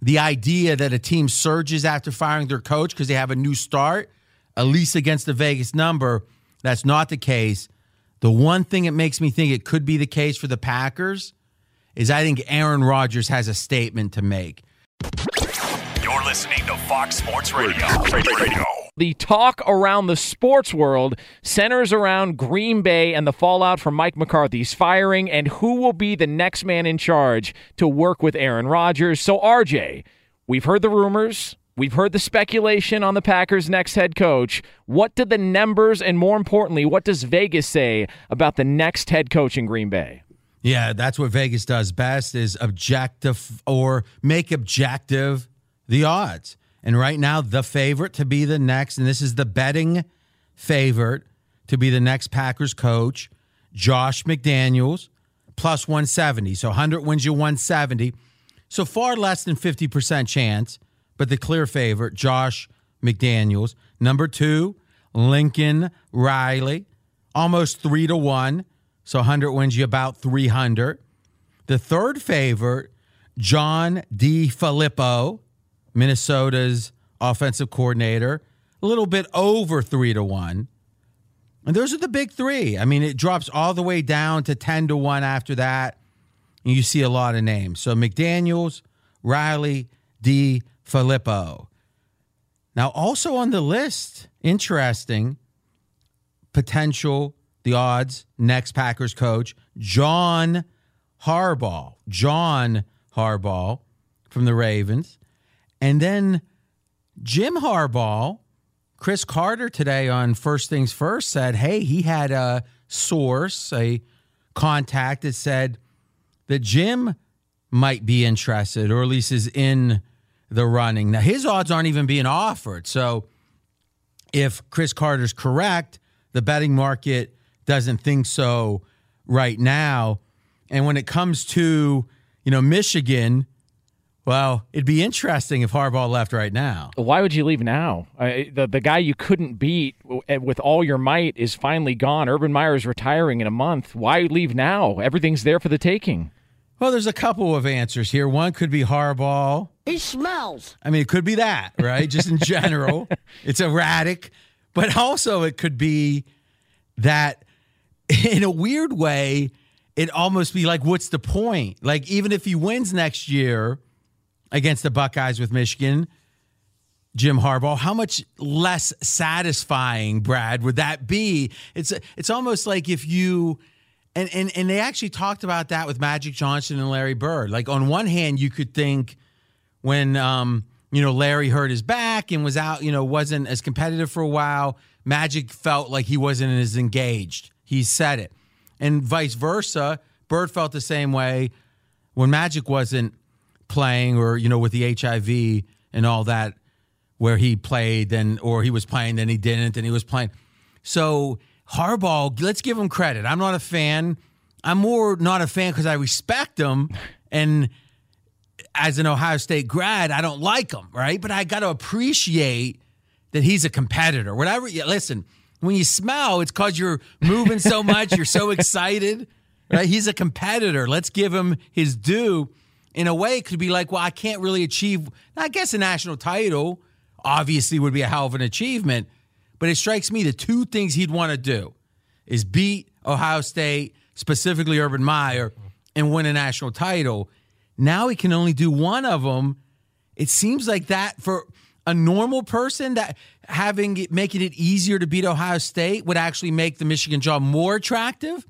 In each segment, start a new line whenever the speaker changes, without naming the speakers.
the idea that a team surges after firing their coach because they have a new start, at least against the Vegas number, that's not the case. The one thing that makes me think it could be the case for the Packers is I think Aaron Rodgers has a statement to make.
You're listening to Fox Sports Radio. Radio.
The talk around the sports world centers around Green Bay and the fallout from Mike McCarthy's firing and who will be the next man in charge to work with Aaron Rodgers. So, RJ, we've heard the rumors. We've heard the speculation on the Packers' next head coach. What do the numbers, and more importantly, what does Vegas say about the next head coach in Green Bay?
Yeah, that's what Vegas does best is objective or make objective the odds. And right now, the favorite to be the next, and this is the betting favorite to be the next Packers coach, Josh McDaniels, plus 170. So 100 wins you 170. So far less than 50% chance, but the clear favorite, Josh McDaniels. Number two, Lincoln Riley, almost three to one. So 100 wins you about 300. The third favorite, John DeFilippo, Minnesota's offensive coordinator, a little bit over three to one. And those are the big three. I mean, it drops all the way down to 10 to 1 after that. And you see a lot of names. So McDaniels, Riley, D. Filippo. Now, also on the list, interesting potential, the odds, next Packers coach, John Harbaugh. John Harbaugh from the Ravens. And then Jim Harbaugh, Cris Carter today on First Things First said, hey, he had a source, a contact that said that Jim might be interested or at least is in the running. Now, his odds aren't even being offered. So if Cris Carter's correct, the betting market doesn't think so right now. And when it comes to, you know, Michigan, well, it'd be interesting if Harbaugh left right now.
Why would you leave now? Uh, the the guy you couldn't beat with all your might is finally gone. Urban Meyer is retiring in a month. Why leave now? Everything's there for the taking.
Well, there's a couple of answers here. One could be Harbaugh.
He smells.
I mean, it could be that, right? Just in general, it's erratic. But also, it could be that in a weird way, it almost be like, what's the point? Like, even if he wins next year against the Buckeyes with Michigan, Jim Harbaugh, how much less satisfying, Brad, would that be? It's it's almost like if you And, and and they actually talked about that with Magic Johnson and Larry Bird. Like on one hand, you could think when um, you know Larry hurt his back and was out, you know, wasn't as competitive for a while. Magic felt like he wasn't as engaged. He said it, and vice versa. Bird felt the same way when Magic wasn't playing, or you know, with the HIV and all that, where he played, then or he was playing, then he didn't, and he was playing. So Harbaugh, let's give him credit. I'm not a fan. I'm more not a fan because I respect him, and as an Ohio State grad, I don't like him, right? But I got to appreciate that he's a competitor. Whatever. You, listen, when you smell, it's because you're moving so much, you're so excited, right? He's a competitor. Let's give him his due. In a way, could be like, well, I can't really achieve. I guess a national title obviously would be a hell of an achievement, but it strikes me the two things he'd want to do is beat Ohio State, specifically Urban Meyer, and win a national title. Now he can only do one of them. It seems like that for a normal person that having it, making it easier to beat Ohio State would actually make the Michigan job more attractive.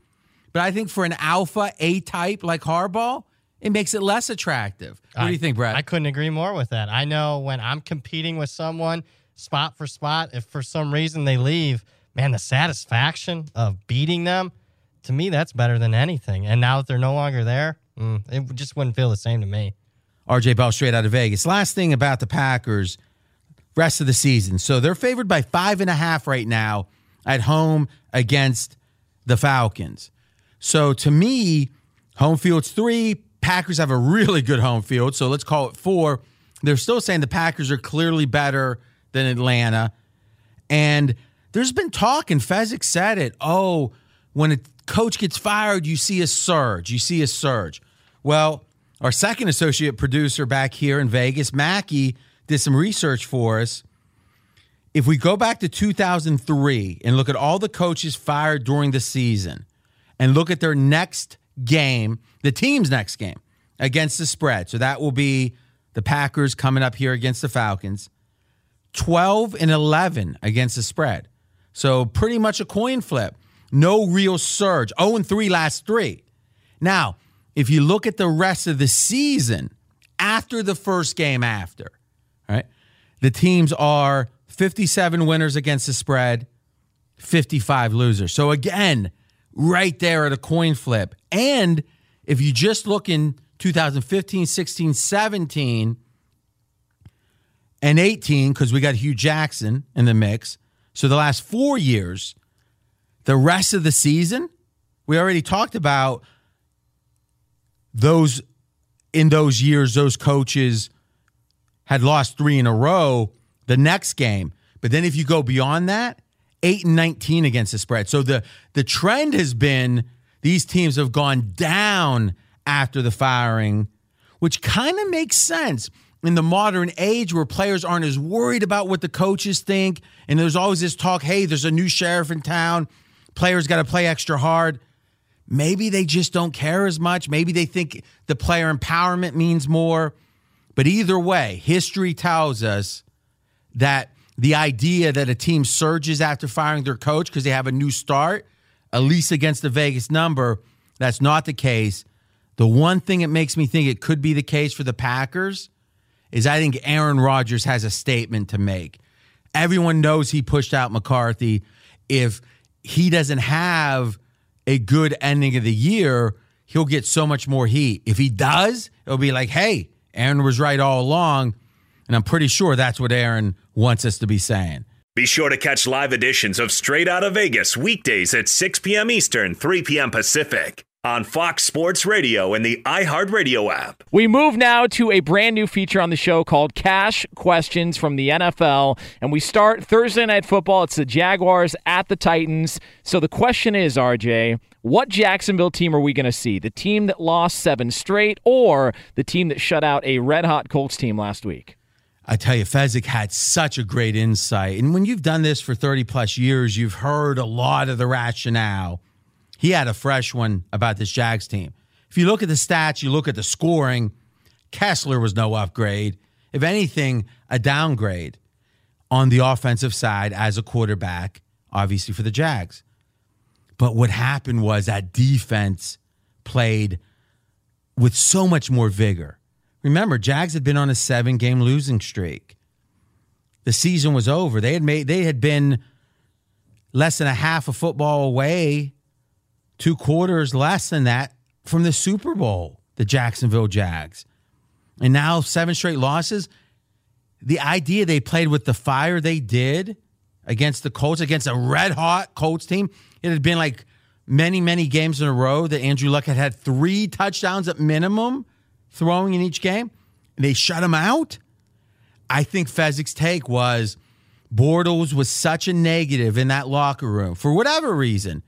But I think for an alpha A type like Harbaugh, it makes it less attractive. What
I,
do you think, Brad?
I couldn't agree more with that. I know when I'm competing with someone spot for spot, if for some reason they leave, man, the satisfaction of beating them, to me, that's better than anything. And now that they're no longer there, mm, it just wouldn't feel the same to me.
RJ Bell straight out of Vegas. Last thing about the Packers, rest of the season. So they're favored by five and a half right now at home against the Falcons. So to me, home field's three. Packers have a really good home field. So let's call it four. They're still saying the Packers are clearly better than Atlanta. And there's been talk, and Fezzik said it. Oh, when a coach gets fired, you see a surge. You see a surge. Well, our second associate producer back here in Vegas, Mackey, did some research for us. If we go back to 2003 and look at all the coaches fired during the season and look at their next game, the team's next game against the spread. So that will be the Packers coming up here against the Falcons. 12 and 11 against the spread. So pretty much a coin flip. No real surge. 0 and 3 last three. Now, if you look at the rest of the season after the first game after, right? The teams are 57 winners against the spread, 55 losers. So again, right there at a coin flip. And if you just look in 2015, 16, 17, and 18, because we got Hue Jackson in the mix. So the last four years, the rest of the season, we already talked about those in those years, those coaches had lost three in a row the next game. But then if you go beyond that, eight and 19 against the spread. So the the trend has been these teams have gone down after the firing, which kind of makes sense in the modern age where players aren't as worried about what the coaches think. And there's always this talk hey, there's a new sheriff in town. Players got to play extra hard. Maybe they just don't care as much. Maybe they think the player empowerment means more. But either way, history tells us that the idea that a team surges after firing their coach because they have a new start, at least against the Vegas number, that's not the case. The one thing that makes me think it could be the case for the Packers is I think Aaron Rodgers has a statement to make. Everyone knows he pushed out McCarthy. If he doesn't have a good ending of the year, he'll get so much more heat. If he does, it'll be like, hey, Aaron was right all along. And I'm pretty sure that's what Aaron wants us to be saying.
Be sure to catch live editions of Straight Out of Vegas weekdays at 6 p.m. Eastern, 3 p.m. Pacific on Fox Sports Radio and the iHeartRadio app.
We move now to a brand new feature on the show called Cash Questions from the NFL. And we start Thursday Night Football. It's the Jaguars at the Titans. So the question is, RJ, what Jacksonville team are we going to see? The team that lost seven straight or the team that shut out a red hot Colts team last week?
I tell you, Fezzik had such a great insight. And when you've done this for 30 plus years, you've heard a lot of the rationale. He had a fresh one about this Jags team. If you look at the stats, you look at the scoring, Kessler was no upgrade. If anything, a downgrade on the offensive side as a quarterback, obviously for the Jags. But what happened was that defense played with so much more vigor. Remember, Jags had been on a seven game losing streak. The season was over. They had made they had been less than a half a football away, two quarters less than that from the Super Bowl, the Jacksonville Jags. And now seven straight losses. The idea they played with the fire they did against the Colts, against a red hot Colts team, it had been like many, many games in a row that Andrew Luck had had three touchdowns at minimum throwing in each game. And they shut him out. I think Fezzik's take was Bortles was such a negative in that locker room for whatever reason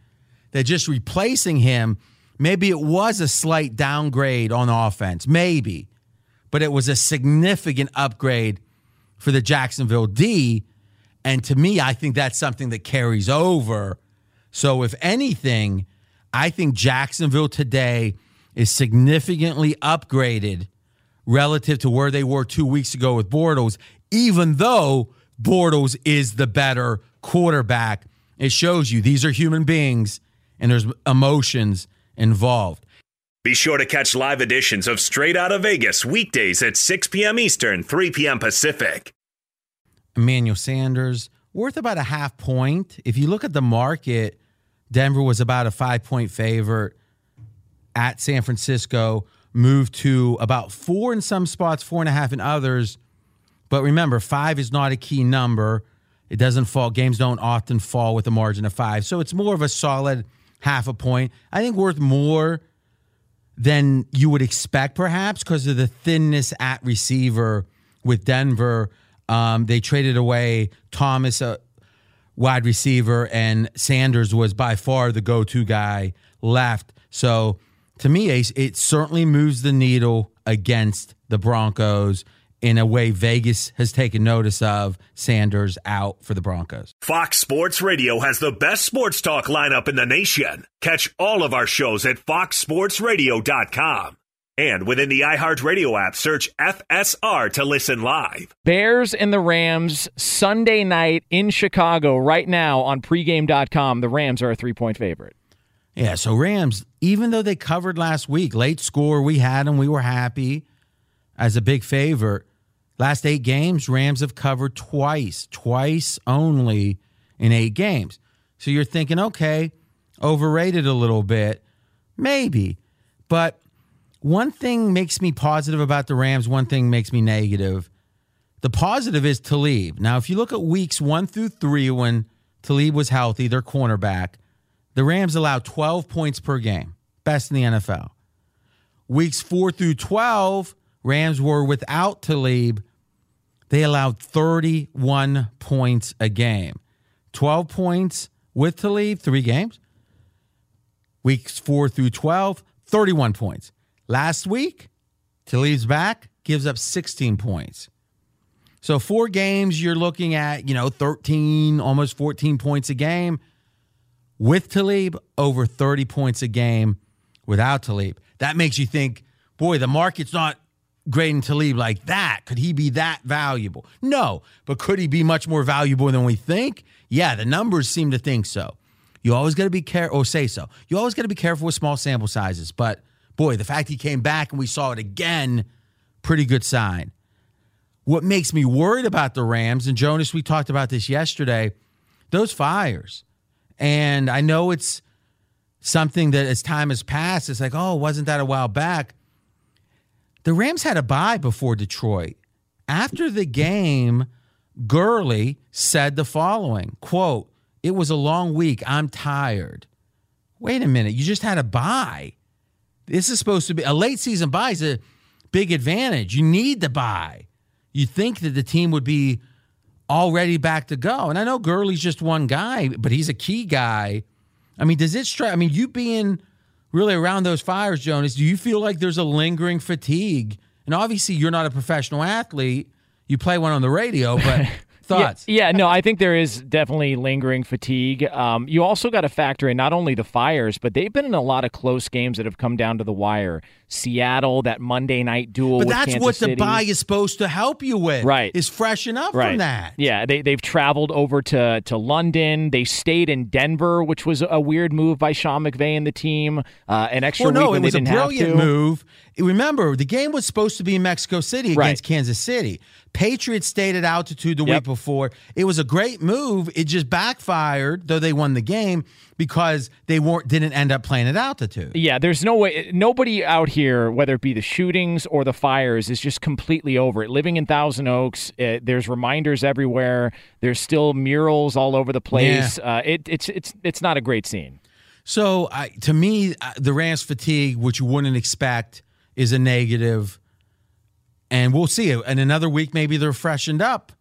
that just replacing him, maybe it was a slight downgrade on offense, maybe, but it was a significant upgrade for the Jacksonville D. And to me, I think that's something that carries over. So, if anything, I think Jacksonville today is significantly upgraded relative to where they were two weeks ago with Bortles, even though Bortles is the better quarterback. It shows you these are human beings and there's emotions involved.
Be sure to catch live editions of Straight Out of Vegas weekdays at 6 p.m. Eastern, 3 p.m. Pacific.
Emmanuel Sanders worth about a half point. If you look at the market, Denver was about a five point favorite at San Francisco, moved to about four in some spots, four and a half in others. But remember, five is not a key number. It doesn't fall. Games don't often fall with a margin of five. So it's more of a solid half a point. I think worth more than you would expect, perhaps, because of the thinness at receiver with Denver. Um, they traded away Thomas, a wide receiver, and Sanders was by far the go to guy left. So to me, Ace, it certainly moves the needle against the Broncos in a way Vegas has taken notice of Sanders out for the Broncos.
Fox Sports Radio has the best sports talk lineup in the nation. Catch all of our shows at foxsportsradio.com. And within the iHeartRadio app, search FSR to listen live.
Bears and the Rams Sunday night in Chicago right now on pregame.com. The Rams are a three point favorite.
Yeah, so Rams, even though they covered last week, late score, we had them, we were happy as a big favorite. Last eight games, Rams have covered twice, twice only in eight games. So you're thinking, okay, overrated a little bit, maybe. But one thing makes me positive about the Rams, one thing makes me negative. The positive is Talib. Now, if you look at weeks one through three when Talib was healthy, their cornerback, the Rams allowed 12 points per game, best in the NFL. Weeks four through 12, Rams were without Talib. They allowed 31 points a game. 12 points with Talib, three games. Weeks four through 12, 31 points. Last week, Talib's back, gives up 16 points. So four games, you're looking at, you know, 13, almost 14 points a game. With Talib, over 30 points a game without Talib. That makes you think, boy, the market's not grading Talib like that. Could he be that valuable? No, but could he be much more valuable than we think? Yeah, the numbers seem to think so. You always got to be careful, or say so. You always got to be careful with small sample sizes. But boy, the fact he came back and we saw it again, pretty good sign. What makes me worried about the Rams, and Jonas, we talked about this yesterday, those fires. And I know it's something that as time has passed, it's like, oh, wasn't that a while back? The Rams had a bye before Detroit. After the game, Gurley said the following quote, It was a long week. I'm tired. Wait a minute. You just had a bye. This is supposed to be a late season bye is a big advantage. You need the bye. You think that the team would be already back to go. And I know Gurley's just one guy, but he's a key guy. I mean, does it strike? I mean, you being really around those fires, Jonas, do you feel like there's a lingering fatigue? And obviously, you're not a professional athlete. You play one on the radio, but Thoughts?
Yeah, yeah, no, I think there is definitely lingering fatigue. Um, you also got to factor in not only the fires, but they've been in a lot of close games that have come down to the wire. Seattle, that Monday night duel.
But that's
Kansas
what
City.
the bye is supposed to help you with.
Right.
Is freshen up
right.
from that.
Yeah, they they've traveled over to to London. They stayed in Denver, which was a weird move by Sean McVay and the team. Uh, an extra
Well, no,
week when
it was
they didn't have
brilliant
to.
move. Remember, the game was supposed to be in Mexico City against
Right.
Kansas City. Patriots stayed at altitude the
Yep.
week before. It was a great move. It just backfired, though they won the game because they weren't didn't end up playing at altitude.
Yeah, there's no way. Nobody out here, whether it be the shootings or the fires, is just completely over it. Living in Thousand Oaks, uh there's reminders everywhere. There's still murals all over the place. Uh, it, it's it's it's not a great scene.
So, I, to me, uh, the Rams fatigue, which you wouldn't expect, is a negative. And we'll see. In another week, maybe they're freshened up,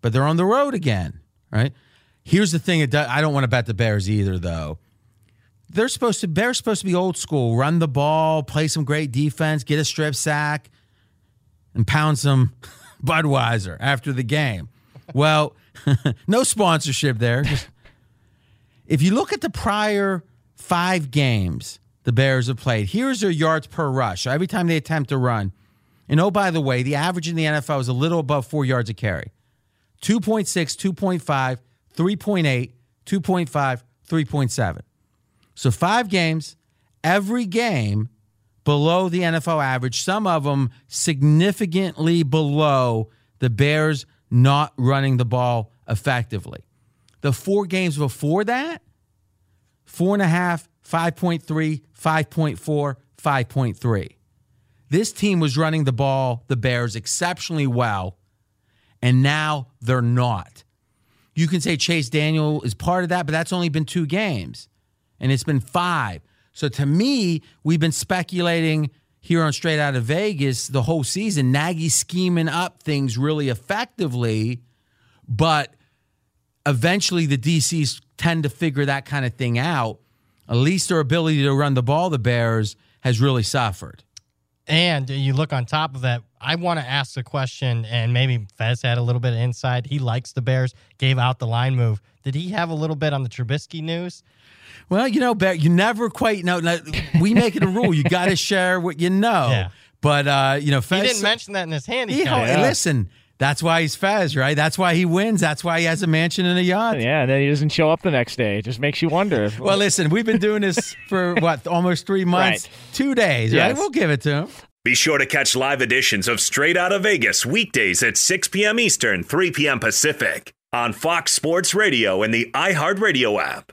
but they're on the road again, right? Here's the thing: does, I don't want to bet the Bears either, though. They're supposed to. Bears supposed to be old school. Run the ball, play some great defense, get a strip sack, and pound some Budweiser after the game. Well, no sponsorship there. Just if you look at the prior five games the Bears have played, here's their yards per rush. Every time they attempt to run. And oh, by the way, the average in the NFL is a little above four yards a carry 2.6, 2.5, 3.8, 2.5, 3.7. So five games, every game below the NFL average, some of them significantly below the Bears not running the ball effectively. The four games before that, four and a half, 5.3, 5.4, 5.3. This team was running the ball, the Bears, exceptionally well, and now they're not. You can say Chase Daniel is part of that, but that's only been two games, and it's been five. So to me, we've been speculating here on Straight Out of Vegas the whole season. Nagy scheming up things really effectively, but eventually the DCs tend to figure that kind of thing out. At least their ability to run the ball, the Bears, has really suffered.
And you look on top of that, I want to ask the question, and maybe Fez had a little bit of insight. He likes the Bears, gave out the line move. Did he have a little bit on the Trubisky news?
Well, you know, Bear, you never quite know. no, We make it a rule. You got to share what you know.
Yeah.
But, uh, you know, Fez.
He didn't mention that in his
hand.
He-
hey, listen, that's why he's Fez, right? That's why he wins. That's why he has a mansion and a yacht.
Yeah, and then he doesn't show up the next day. It just makes you wonder.
Well, listen, we've been doing this for what, almost three months,
Right.
two days, right? We'll give it to him.
Be sure to catch live editions of Straight Outta Vegas weekdays at 6 p.m. Eastern, 3 p.m. Pacific on Fox Sports Radio and the iHeartRadio app.